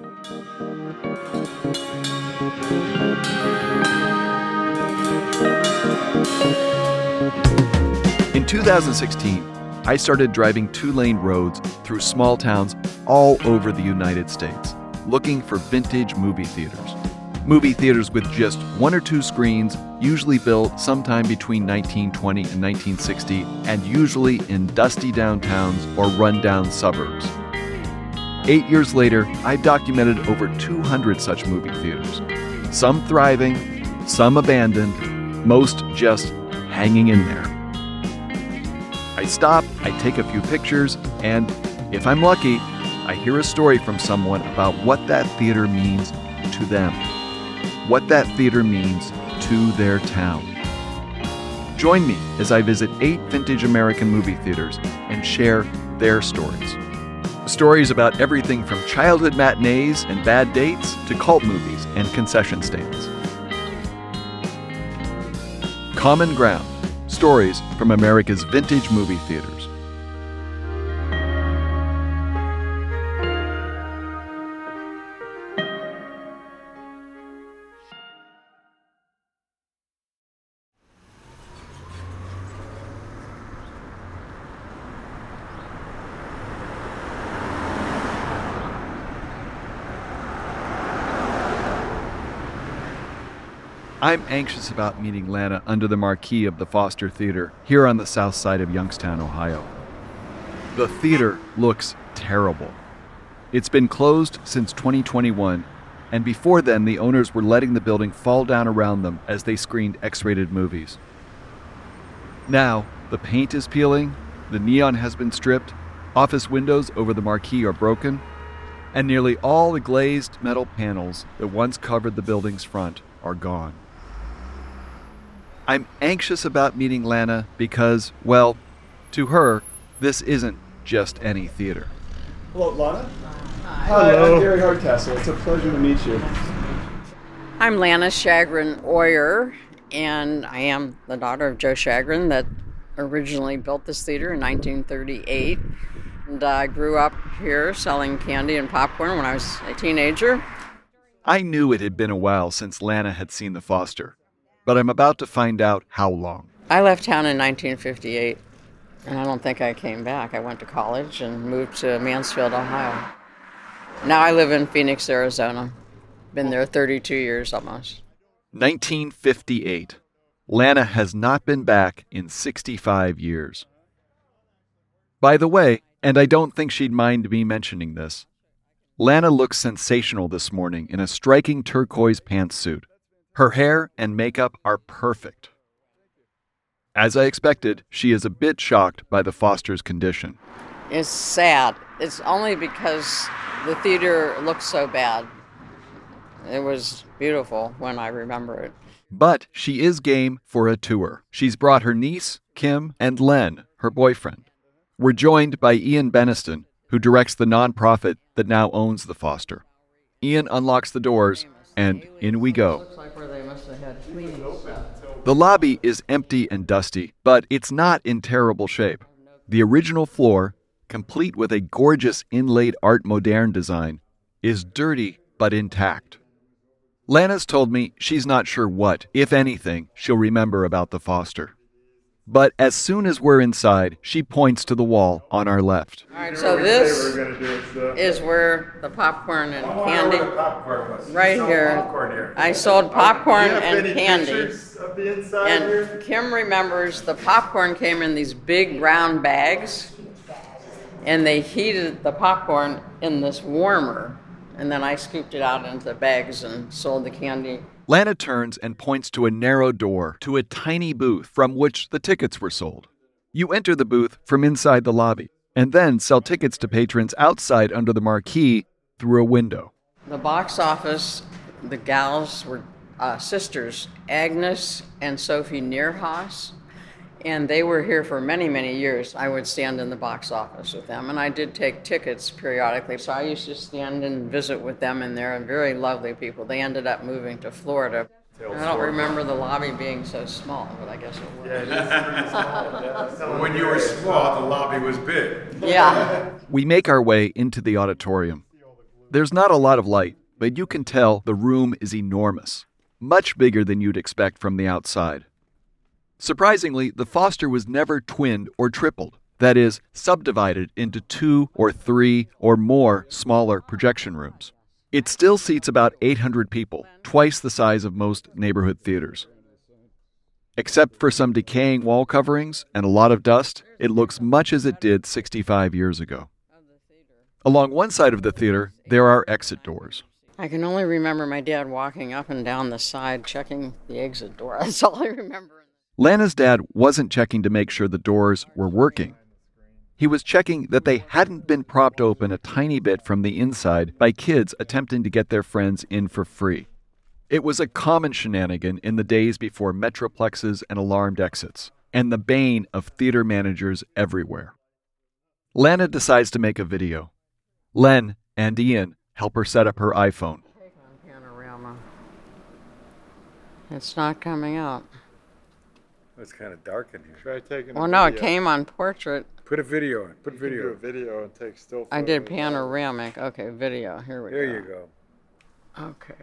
In 2016, I started driving two lane roads through small towns all over the United States, looking for vintage movie theaters. Movie theaters with just one or two screens, usually built sometime between 1920 and 1960, and usually in dusty downtowns or rundown suburbs. Eight years later, I've documented over 200 such movie theaters. Some thriving, some abandoned, most just hanging in there. I stop, I take a few pictures, and if I'm lucky, I hear a story from someone about what that theater means to them, what that theater means to their town. Join me as I visit eight vintage American movie theaters and share their stories. Stories about everything from childhood matinees and bad dates to cult movies and concession stands. Common Ground Stories from America's Vintage Movie Theaters. I'm anxious about meeting Lana under the marquee of the Foster Theater here on the south side of Youngstown, Ohio. The theater looks terrible. It's been closed since 2021, and before then, the owners were letting the building fall down around them as they screened X rated movies. Now, the paint is peeling, the neon has been stripped, office windows over the marquee are broken, and nearly all the glazed metal panels that once covered the building's front are gone. I'm anxious about meeting Lana because, well, to her, this isn't just any theater. Hello, Lana. Hi, I'm Gary Hardcastle. It's a pleasure to meet you. I'm Lana Shagrin Oyer, and I am the daughter of Joe Shagrin that originally built this theater in 1938. And I grew up here selling candy and popcorn when I was a teenager. I knew it had been a while since Lana had seen the Foster, but I'm about to find out how long. I left town in 1958, and I don't think I came back. I went to college and moved to Mansfield, Ohio. Now I live in Phoenix, Arizona. Been there 32 years almost. 1958. Lana has not been back in 65 years. By the way, and I don't think she'd mind me mentioning this, Lana looks sensational this morning in a striking turquoise pantsuit. Her hair and makeup are perfect. As I expected, she is a bit shocked by the Foster's condition. It's sad. It's only because the theater looks so bad. It was beautiful when I remember it. But she is game for a tour. She's brought her niece, Kim, and Len, her boyfriend. We're joined by Ian Beniston, who directs the nonprofit that now owns the Foster. Ian unlocks the doors, and in we go. The lobby is empty and dusty, but it's not in terrible shape. The original floor, complete with a gorgeous inlaid Art Moderne design, is dirty but intact. Lana's told me she's not sure what, if anything, she'll remember about the Foster. But as soon as we're inside, she points to the wall on our left. All right, so this is where the popcorn and candy. Right here. I sold popcorn and candy. And Kim remembers the popcorn came in these big round bags, and they heated the popcorn in this warmer. And then I scooped it out into the bags and sold the candy. Lana turns and points to a narrow door to a tiny booth from which the tickets were sold. You enter the booth from inside the lobby and then sell tickets to patrons outside under the marquee through a window. The box office, the gals were uh, sisters, Agnes and Sophie Neerhaus, and they were here for many, many years. I would stand in the box office with them, and I did take tickets periodically. So I used to stand and visit with them, and they're very lovely people. They ended up moving to Florida. I don't remember the lobby being so small, but I guess it was. Yeah, it is small. Yeah, well, When you were small, the lobby was big. Yeah. We make our way into the auditorium. There's not a lot of light, but you can tell the room is enormous, much bigger than you'd expect from the outside. Surprisingly, the Foster was never twinned or tripled, that is, subdivided into two or three or more smaller projection rooms. It still seats about 800 people, twice the size of most neighborhood theaters. Except for some decaying wall coverings and a lot of dust, it looks much as it did 65 years ago. Along one side of the theater, there are exit doors. I can only remember my dad walking up and down the side checking the exit door. That's all I remember. Lana's dad wasn't checking to make sure the doors were working. He was checking that they hadn't been propped open a tiny bit from the inside by kids attempting to get their friends in for free. It was a common shenanigan in the days before metroplexes and alarmed exits, and the bane of theater managers everywhere. Lana decides to make a video. Len and Ian help her set up her iPhone. It's not coming out. It's kind of dark in here. Try taking. Well, a no, it came on portrait. Put a video in. Put You can do a video. video and take still. I did photos. panoramic. Okay, video. Here we There go. There you go. Okay.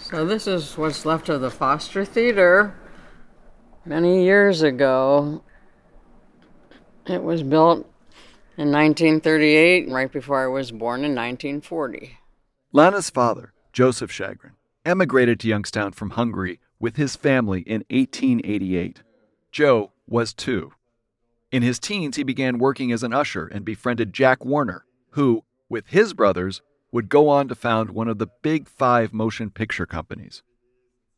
So this is what's left of the Foster Theater. Many years ago, it was built in 1938, right before I was born in 1940. Lana's father, Joseph Shagrin, emigrated to Youngstown from Hungary with his family in 1888. Joe was two. In his teens, he began working as an usher and befriended Jack Warner, who, with his brothers, would go on to found one of the big five motion picture companies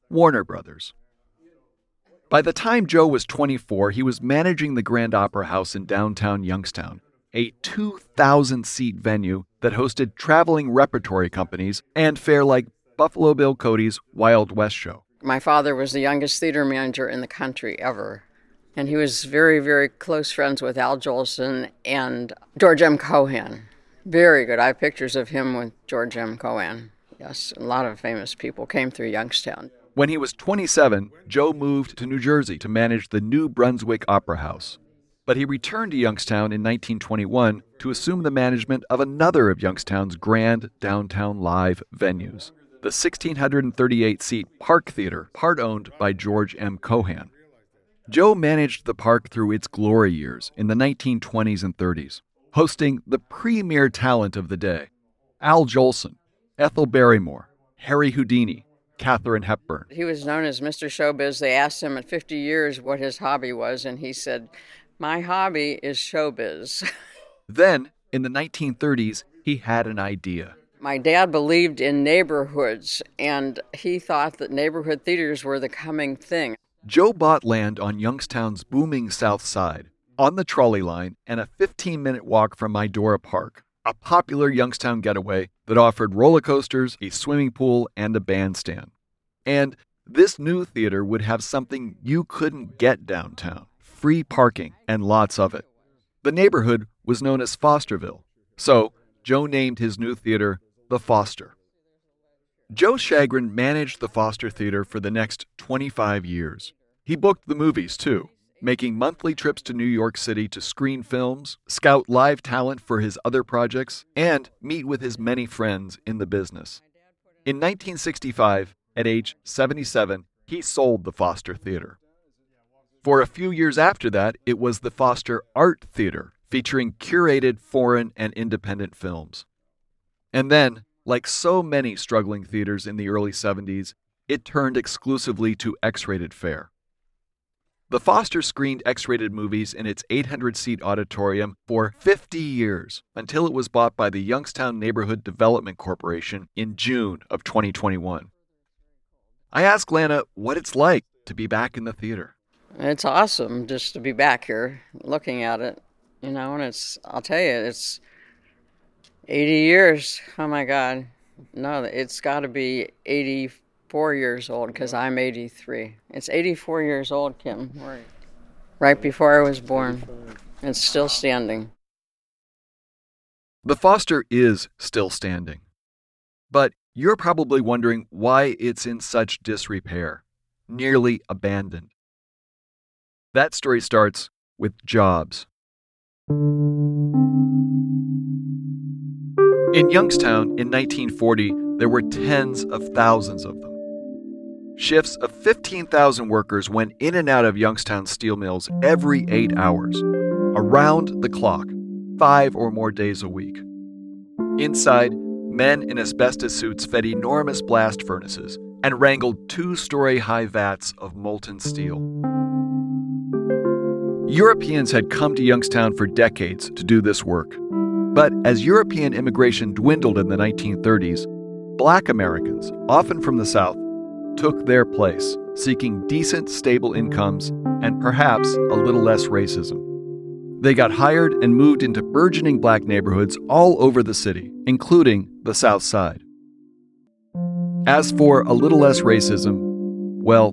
Warner Brothers. By the time Joe was 24, he was managing the Grand Opera House in downtown Youngstown, a 2,000 seat venue that hosted traveling repertory companies and fare like Buffalo Bill Cody's Wild West show. My father was the youngest theater manager in the country ever. And he was very, very close friends with Al Jolson and George M. Cohan. Very good. I have pictures of him with George M. Cohan. Yes, a lot of famous people came through Youngstown. When he was 27, Joe moved to New Jersey to manage the New Brunswick Opera House. But he returned to Youngstown in 1921 to assume the management of another of Youngstown's grand downtown live venues, the 1,638 seat Park Theater, part owned by George M. Cohan. Joe managed the park through its glory years in the 1920s and 30s, hosting the premier talent of the day Al Jolson, Ethel Barrymore, Harry Houdini, Katharine Hepburn. He was known as Mr. Showbiz. They asked him at 50 years what his hobby was, and he said, My hobby is showbiz. Then, in the 1930s, he had an idea. My dad believed in neighborhoods, and he thought that neighborhood theaters were the coming thing. Joe bought land on Youngstown's booming south side, on the trolley line, and a 15 minute walk from Idora Park, a popular Youngstown getaway that offered roller coasters, a swimming pool, and a bandstand. And this new theater would have something you couldn't get downtown free parking and lots of it. The neighborhood was known as Fosterville, so Joe named his new theater the Foster. Joe Shagrin managed the Foster Theater for the next 25 years. He booked the movies, too, making monthly trips to New York City to screen films, scout live talent for his other projects, and meet with his many friends in the business. In 1965, at age 77, he sold the Foster Theater. For a few years after that, it was the Foster Art Theater, featuring curated foreign and independent films. And then, like so many struggling theaters in the early 70s, it turned exclusively to X rated fare. The Foster screened X rated movies in its 800 seat auditorium for 50 years until it was bought by the Youngstown Neighborhood Development Corporation in June of 2021. I asked Lana what it's like to be back in the theater. It's awesome just to be back here looking at it, you know, and it's, I'll tell you, it's 80 years. Oh my God. No, it's got to be 84 years old because I'm 83. It's 84 years old, Kim. Right. Right before I was born. It's still standing. The Foster is still standing. But you're probably wondering why it's in such disrepair, nearly abandoned. That story starts with jobs. In Youngstown in 1940, there were tens of thousands of them. Shifts of 15,000 workers went in and out of Youngstown steel mills every eight hours, around the clock, five or more days a week. Inside, men in asbestos suits fed enormous blast furnaces and wrangled two story high vats of molten steel. Europeans had come to Youngstown for decades to do this work. But as European immigration dwindled in the 1930s, black Americans, often from the South, took their place, seeking decent, stable incomes and perhaps a little less racism. They got hired and moved into burgeoning black neighborhoods all over the city, including the South Side. As for a little less racism, well,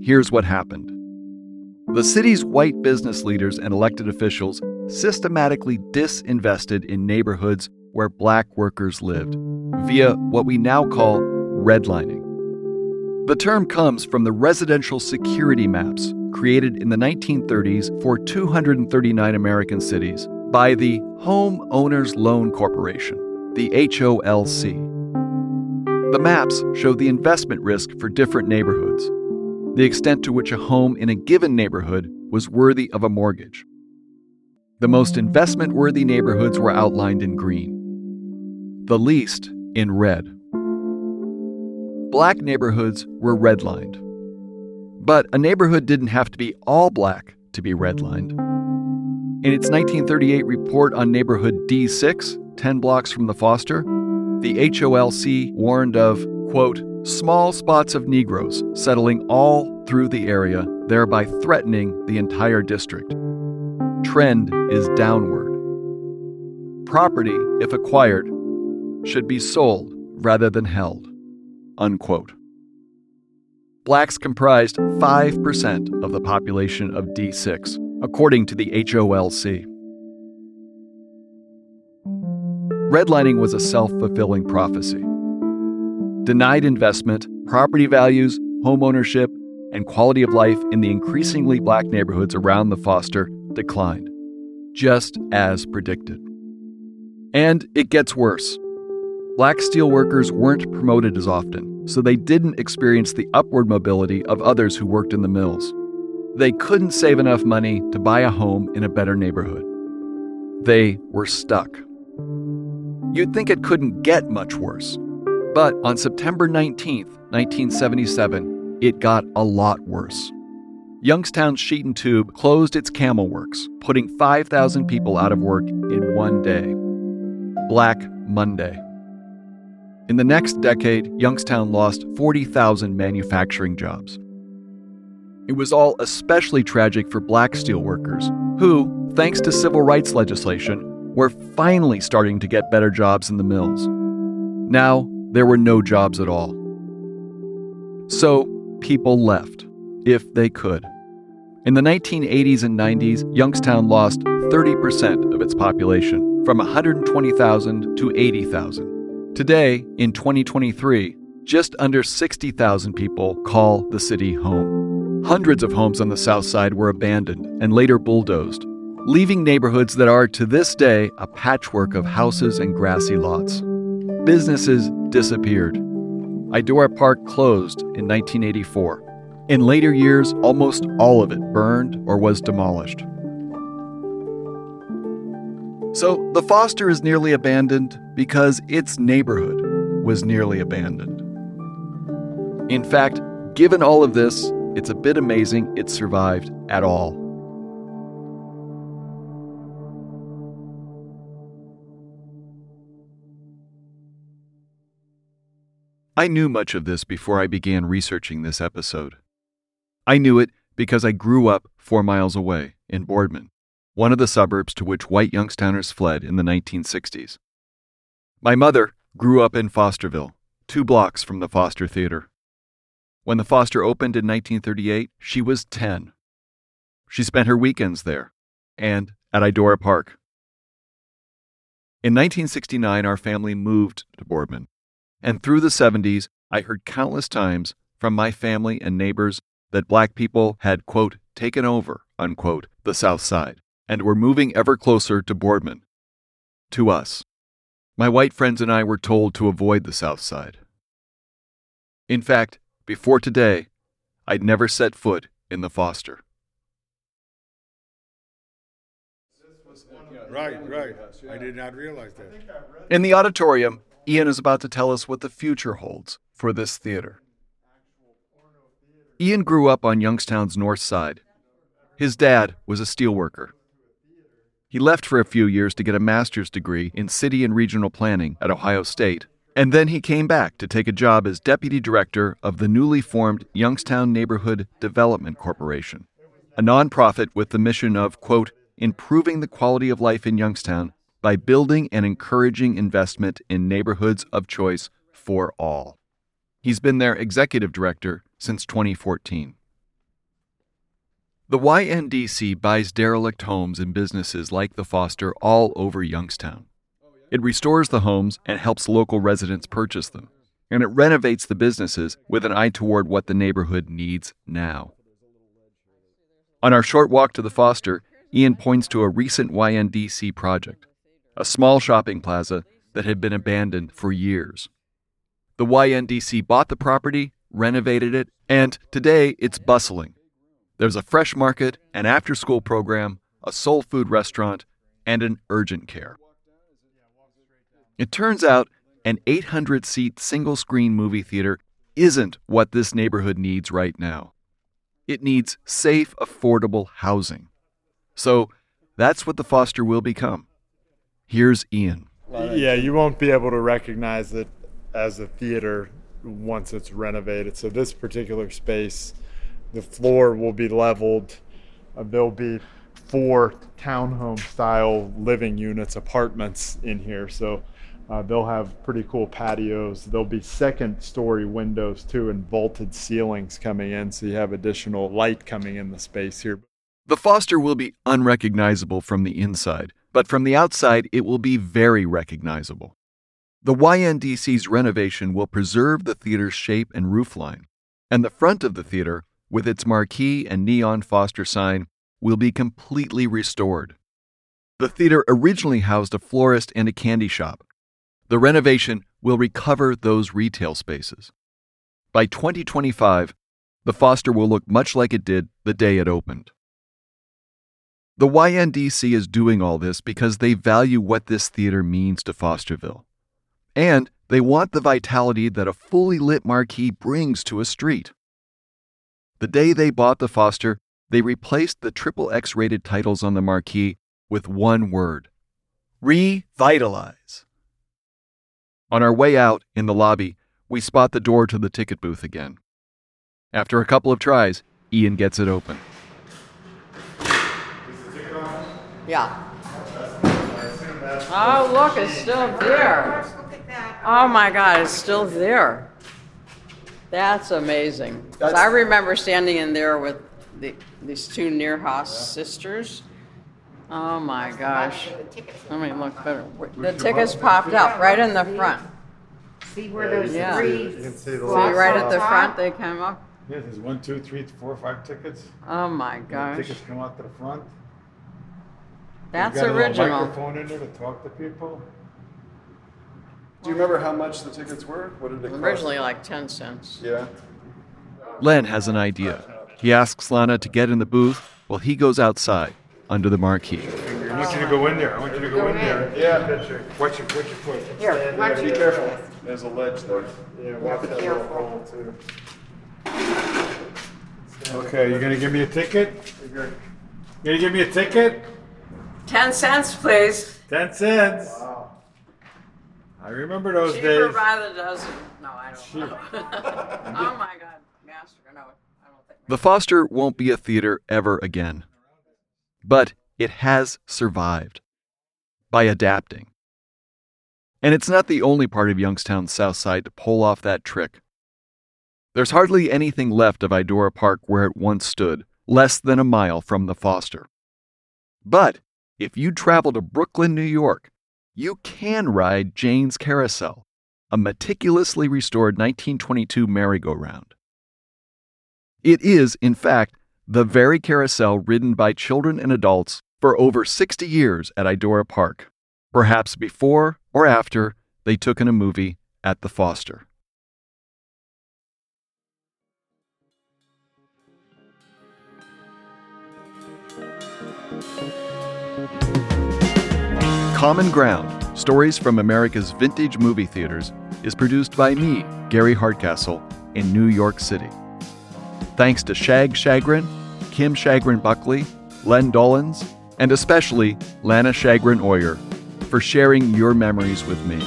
here's what happened. The city's white business leaders and elected officials systematically disinvested in neighborhoods where black workers lived via what we now call redlining. The term comes from the residential security maps created in the 1930s for 239 American cities by the Home Owners Loan Corporation, the HOLC. The maps show the investment risk for different neighborhoods, the extent to which a home in a given neighborhood was worthy of a mortgage. The most investment worthy neighborhoods were outlined in green, the least in red black neighborhoods were redlined. But a neighborhood didn't have to be all black to be redlined. In its 1938 report on neighborhood D6, 10 blocks from the Foster, the HOLC warned of, quote, small spots of Negroes settling all through the area, thereby threatening the entire district. Trend is downward. Property, if acquired, should be sold rather than held. Unquote. Blacks comprised 5% of the population of D6, according to the HOLC. Redlining was a self fulfilling prophecy. Denied investment, property values, homeownership, and quality of life in the increasingly black neighborhoods around the Foster declined, just as predicted. And it gets worse. Black steel workers weren't promoted as often, so they didn't experience the upward mobility of others who worked in the mills. They couldn't save enough money to buy a home in a better neighborhood. They were stuck. You'd think it couldn't get much worse. But on September 19, 1977, it got a lot worse. Youngstown's Sheet and Tube closed its Campbell Works, putting 5,000 people out of work in one day. Black Monday. In the next decade, Youngstown lost 40,000 manufacturing jobs. It was all especially tragic for black steelworkers, who, thanks to civil rights legislation, were finally starting to get better jobs in the mills. Now, there were no jobs at all. So, people left, if they could. In the 1980s and 90s, Youngstown lost 30% of its population, from 120,000 to 80,000. Today, in 2023, just under 60,000 people call the city home. Hundreds of homes on the south side were abandoned and later bulldozed, leaving neighborhoods that are to this day a patchwork of houses and grassy lots. Businesses disappeared. Idora Park closed in 1984. In later years, almost all of it burned or was demolished. So the Foster is nearly abandoned because its neighborhood was nearly abandoned. In fact, given all of this, it's a bit amazing it survived at all. I knew much of this before I began researching this episode. I knew it because I grew up four miles away in Boardman one of the suburbs to which white Youngstowners fled in the 1960s. My mother grew up in Fosterville, two blocks from the Foster Theater. When the Foster opened in 1938, she was 10. She spent her weekends there and at Idora Park. In 1969, our family moved to Boardman, and through the 70s, I heard countless times from my family and neighbors that black people had, quote, taken over, unquote, the South Side and were moving ever closer to Boardman. To us. My white friends and I were told to avoid the South Side. In fact, before today, I'd never set foot in the Foster. Right, right. I did not realize that. In the auditorium, Ian is about to tell us what the future holds for this theater. Ian grew up on Youngstown's north side. His dad was a steelworker. He left for a few years to get a master's degree in city and regional planning at Ohio State, and then he came back to take a job as deputy director of the newly formed Youngstown Neighborhood Development Corporation, a nonprofit with the mission of, quote, improving the quality of life in Youngstown by building and encouraging investment in neighborhoods of choice for all. He's been their executive director since 2014. The YNDC buys derelict homes and businesses like the Foster all over Youngstown. It restores the homes and helps local residents purchase them, and it renovates the businesses with an eye toward what the neighborhood needs now. On our short walk to the Foster, Ian points to a recent YNDC project, a small shopping plaza that had been abandoned for years. The YNDC bought the property, renovated it, and today it's bustling. There's a fresh market, an after school program, a soul food restaurant, and an urgent care. It turns out an 800 seat single screen movie theater isn't what this neighborhood needs right now. It needs safe, affordable housing. So that's what the Foster will become. Here's Ian. Yeah, you won't be able to recognize it as a theater once it's renovated. So this particular space, the floor will be leveled. Uh, there'll be four townhome style living units, apartments in here. So uh, they'll have pretty cool patios. There'll be second story windows too and vaulted ceilings coming in. So you have additional light coming in the space here. The Foster will be unrecognizable from the inside, but from the outside, it will be very recognizable. The YNDC's renovation will preserve the theater's shape and roofline, and the front of the theater, with its marquee and neon Foster sign, will be completely restored. The theater originally housed a florist and a candy shop. The renovation will recover those retail spaces. By 2025, the Foster will look much like it did the day it opened. The YNDC is doing all this because they value what this theater means to Fosterville. And they want the vitality that a fully lit marquee brings to a street. The day they bought the Foster, they replaced the triple X rated titles on the marquee with one word Revitalize. On our way out in the lobby, we spot the door to the ticket booth again. After a couple of tries, Ian gets it open. Yeah. Oh, look, it's still there. Oh my God, it's still there. That's amazing. 'Cause That's- I remember standing in there with the, these two Nearhouse sisters. Oh my gosh. Let me look better. The tickets popped up right in the front. See where those Yeah. three You can see the See, Lots right at the front, they came up. Yeah, there's one, two, three, four, five tickets. Oh my The gosh. Tickets come out to the front. That's You've got a little original. microphone in there to talk to people. Do you remember how much the tickets were? What did it cost? Originally like 10 cents. Yeah. Len has an idea. He asks Lana to get in the booth while he goes outside under the marquee. I want you to go in there. I want you to go in there. Yeah. Picture. Watch your, watch your foot. Here, why don't Be you- careful. There's a ledge there. Yeah, watch that little careful. hole too. Okay, you're gonna give me a ticket? You're gonna give me a ticket? 10 cents, please. Ten cents. I remember those Cheaper days. by the dozen. No, I don't know. oh my God. Master, no, I don't think. The Foster won't be a theater ever again. But it has survived by adapting. And it's not the only part of Youngstown's south side to pull off that trick. There's hardly anything left of Idora Park where it once stood, less than a mile from the Foster. But if you travel to Brooklyn, New York, you can ride Jane's Carousel, a meticulously restored 1922 merry-go-round. It is, in fact, the very carousel ridden by children and adults for over 60 years at Idora Park. perhaps before or after they took in a movie at the Foster. Common Ground Stories from America's Vintage Movie Theaters is produced by me, Gary Hardcastle, in New York City. Thanks to Shag Shagrin, Kim Shagrin Buckley, Len Dollins, and especially Lana Shagrin Oyer for sharing your memories with me.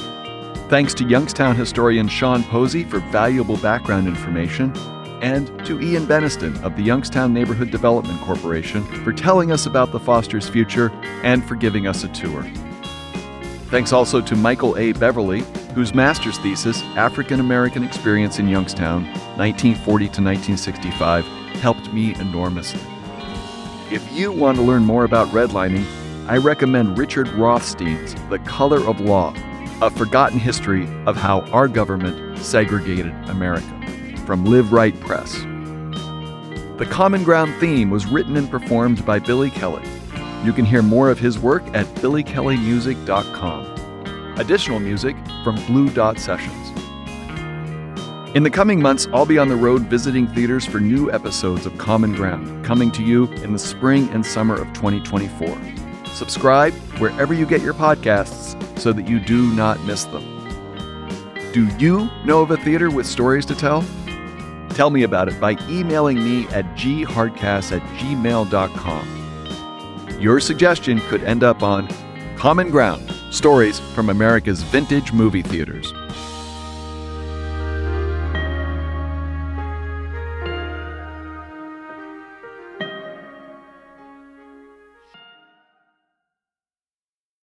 Thanks to Youngstown historian Sean Posey for valuable background information, and to Ian Beniston of the Youngstown Neighborhood Development Corporation for telling us about the Foster's future and for giving us a tour. Thanks also to Michael A. Beverly, whose master's thesis, African American Experience in Youngstown, 1940 to 1965, helped me enormously. If you want to learn more about redlining, I recommend Richard Rothstein's The Color of Law, a forgotten history of how our government segregated America, from Liveright Press. The Common Ground theme was written and performed by Billy Kelly. You can hear more of his work at billykellymusic.com. Additional music from Blue Dot Sessions. In the coming months, I'll be on the road visiting theaters for new episodes of Common Ground, coming to you in the spring and summer of 2024. Subscribe wherever you get your podcasts so that you do not miss them. Do you know of a theater with stories to tell? Tell me about it by emailing me at ghardcast at gmail.com. Your suggestion could end up on Common Ground Stories from America's Vintage Movie Theaters.